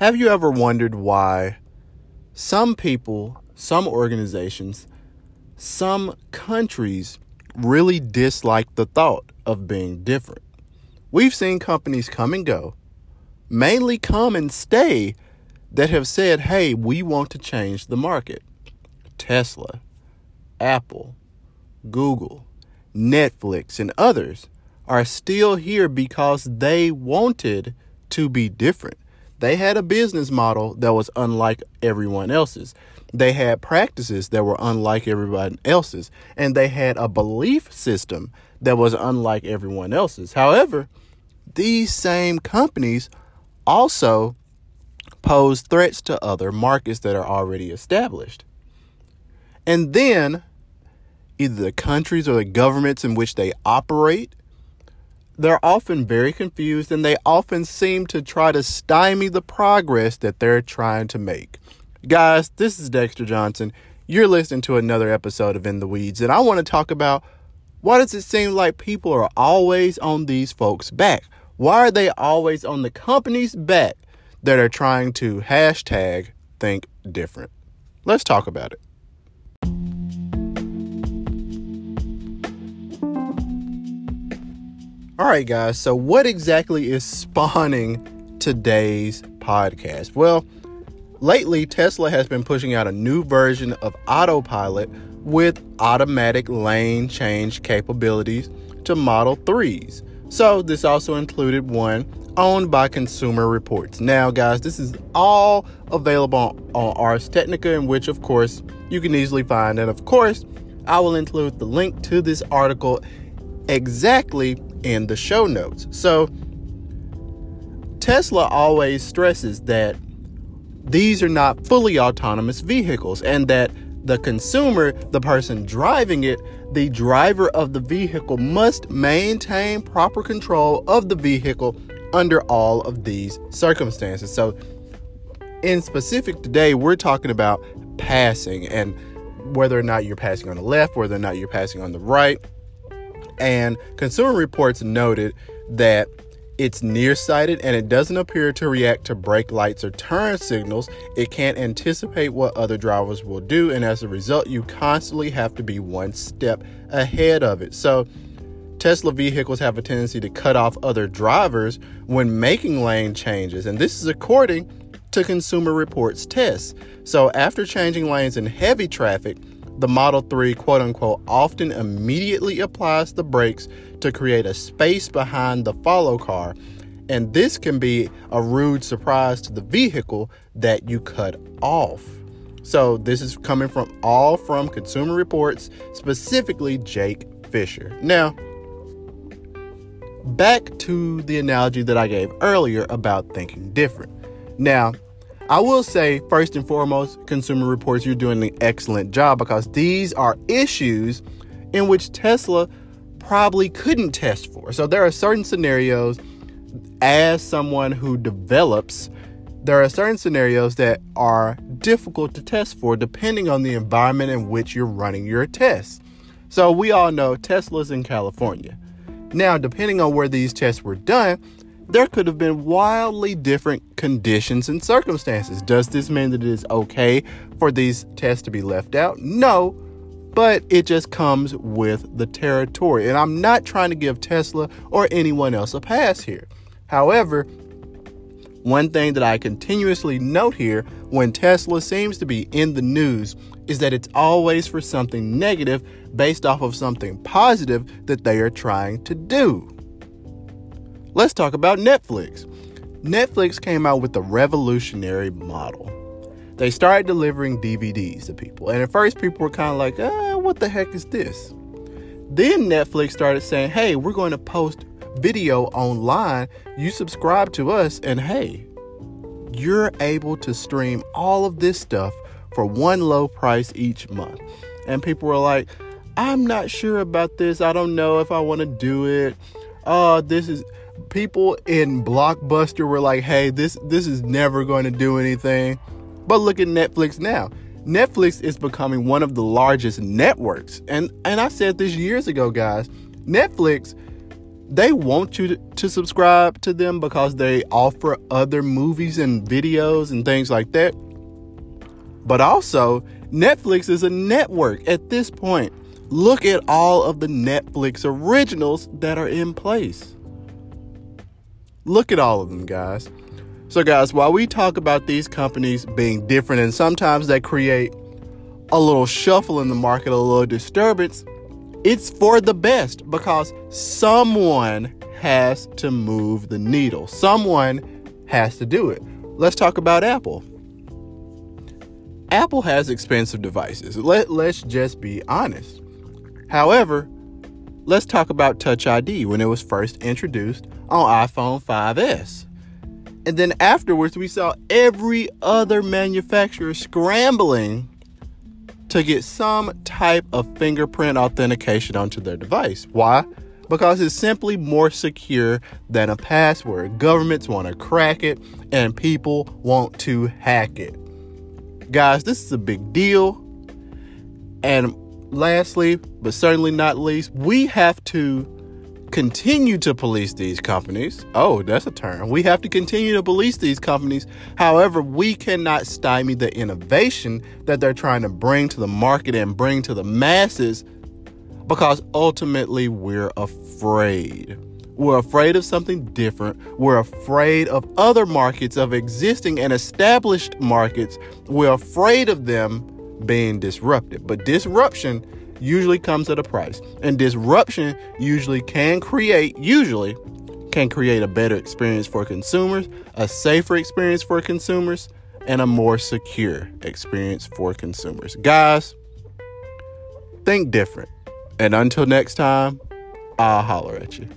Have you ever wondered why some people, some organizations, some countries really dislike the thought of being different? We've seen companies come and go, mainly come and stay, that have said, hey, we want to change the market. Tesla, Apple, Google, Netflix, and others are still here because they wanted to be different. They had a business model that was unlike everyone else's. They had practices that were unlike everyone else's. And they had a belief system that was unlike everyone else's. However, these same companies also pose threats to other markets that are already established. And then either the countries or the governments in which they operate they're often very confused and they often seem to try to stymie the progress that they're trying to make. Guys, this is Dexter Johnson. You're listening to another episode of In the Weeds, and I want to talk about why does it seem like people are always on these folks' back? Why are they always on the company's back that are trying to hashtag think different? Let's talk about it. All right, guys. So, what exactly is spawning today's podcast? Well, lately, Tesla has been pushing out a new version of Autopilot with automatic lane change capabilities to Model 3s. So, this also included one owned by Consumer Reports. Now, guys, this is all available on Ars Technica, in which, of course, you can easily find. And of course, I will include the link to this article exactly in the show notes. So, Tesla always stresses that these are not fully autonomous vehicles and that the consumer, the person driving it, the driver of the vehicle must maintain proper control of the vehicle under all of these circumstances. So, in specific today, we're talking about passing and whether or not you're passing on the left, whether or not you're passing on the right, and Consumer Reports noted that it's nearsighted and it doesn't appear to react to brake lights or turn signals. It can't anticipate what other drivers will do, and as a result, you constantly have to be one step ahead of it. So, Tesla vehicles have a tendency to cut off other drivers when making lane changes, and this is according to Consumer Reports tests. So, after changing lanes in heavy traffic, the Model 3 quote unquote often immediately applies the brakes to create a space behind the follow car. And this can be a rude surprise to the vehicle that you cut off. So this is coming from all from Consumer Reports, specifically Jake Fisher. Now, back to the analogy that I gave earlier about thinking different. Now, I will say, first and foremost, Consumer Reports, you're doing an excellent job because these are issues in which Tesla probably couldn't test for. So there are certain scenarios, as someone who develops, there are certain scenarios that are difficult to test for depending on the environment in which you're running your tests. So we all know Tesla's in California. Now, depending on where these tests were done, there could have been wildly different conditions and circumstances. Does this mean that it is okay for these tests to be left out? No, but it just comes with the territory. And I'm not trying to give Tesla or anyone else a pass here. However, one thing that I continuously note here when Tesla seems to be in the news is that it's always for something negative based off of something positive that they are trying to do. Let's talk about Netflix. Netflix came out with a revolutionary model. They started delivering DVDs to people. And at first, people were kind of like, ah, what the heck is this? Then Netflix started saying, hey, we're going to post video online. You subscribe to us, and hey, you're able to stream all of this stuff for one low price each month. And people were like, I'm not sure about this. I don't know if I want to do it. Oh, this is people in Blockbuster were like, "Hey, this this is never going to do anything." But look at Netflix now. Netflix is becoming one of the largest networks. And and I said this years ago, guys. Netflix they want you to, to, subscribe to them because they offer other movies and videos and things like that. But also, Netflix is a network at this point. Look at all of the Netflix originals that are in place. Look at all of them, guys. So, guys, while we talk about these companies being different and sometimes they create a little shuffle in the market, a little disturbance, it's for the best because someone has to move the needle. Someone has to do it. Let's talk about Apple. Apple has expensive devices. Let, let's just be honest. However, let's talk about Touch ID when it was first introduced on iPhone 5S. And then afterwards, we saw every other manufacturer scrambling to get some type of fingerprint authentication onto their device. Why? Because it's simply more secure than a password. Governments want to crack it, and people want to hack it. Guys, this is a big deal. And lastly, but certainly not least, we have to continue to police these companies. Oh, that's a term. We have to continue to police these companies. However, we cannot stymie the innovation that they're trying to bring to the market and bring to the masses because ultimately we're afraid. We're afraid of something different. We're afraid of other markets, of existing and established markets. We're afraid of them being disrupted. But disruption usually comes at a price. And disruption usually can create, usually can create a better experience for consumers, a safer experience for consumers, and a more secure experience for consumers. Guys, think different. And until next time, I'll holler at you.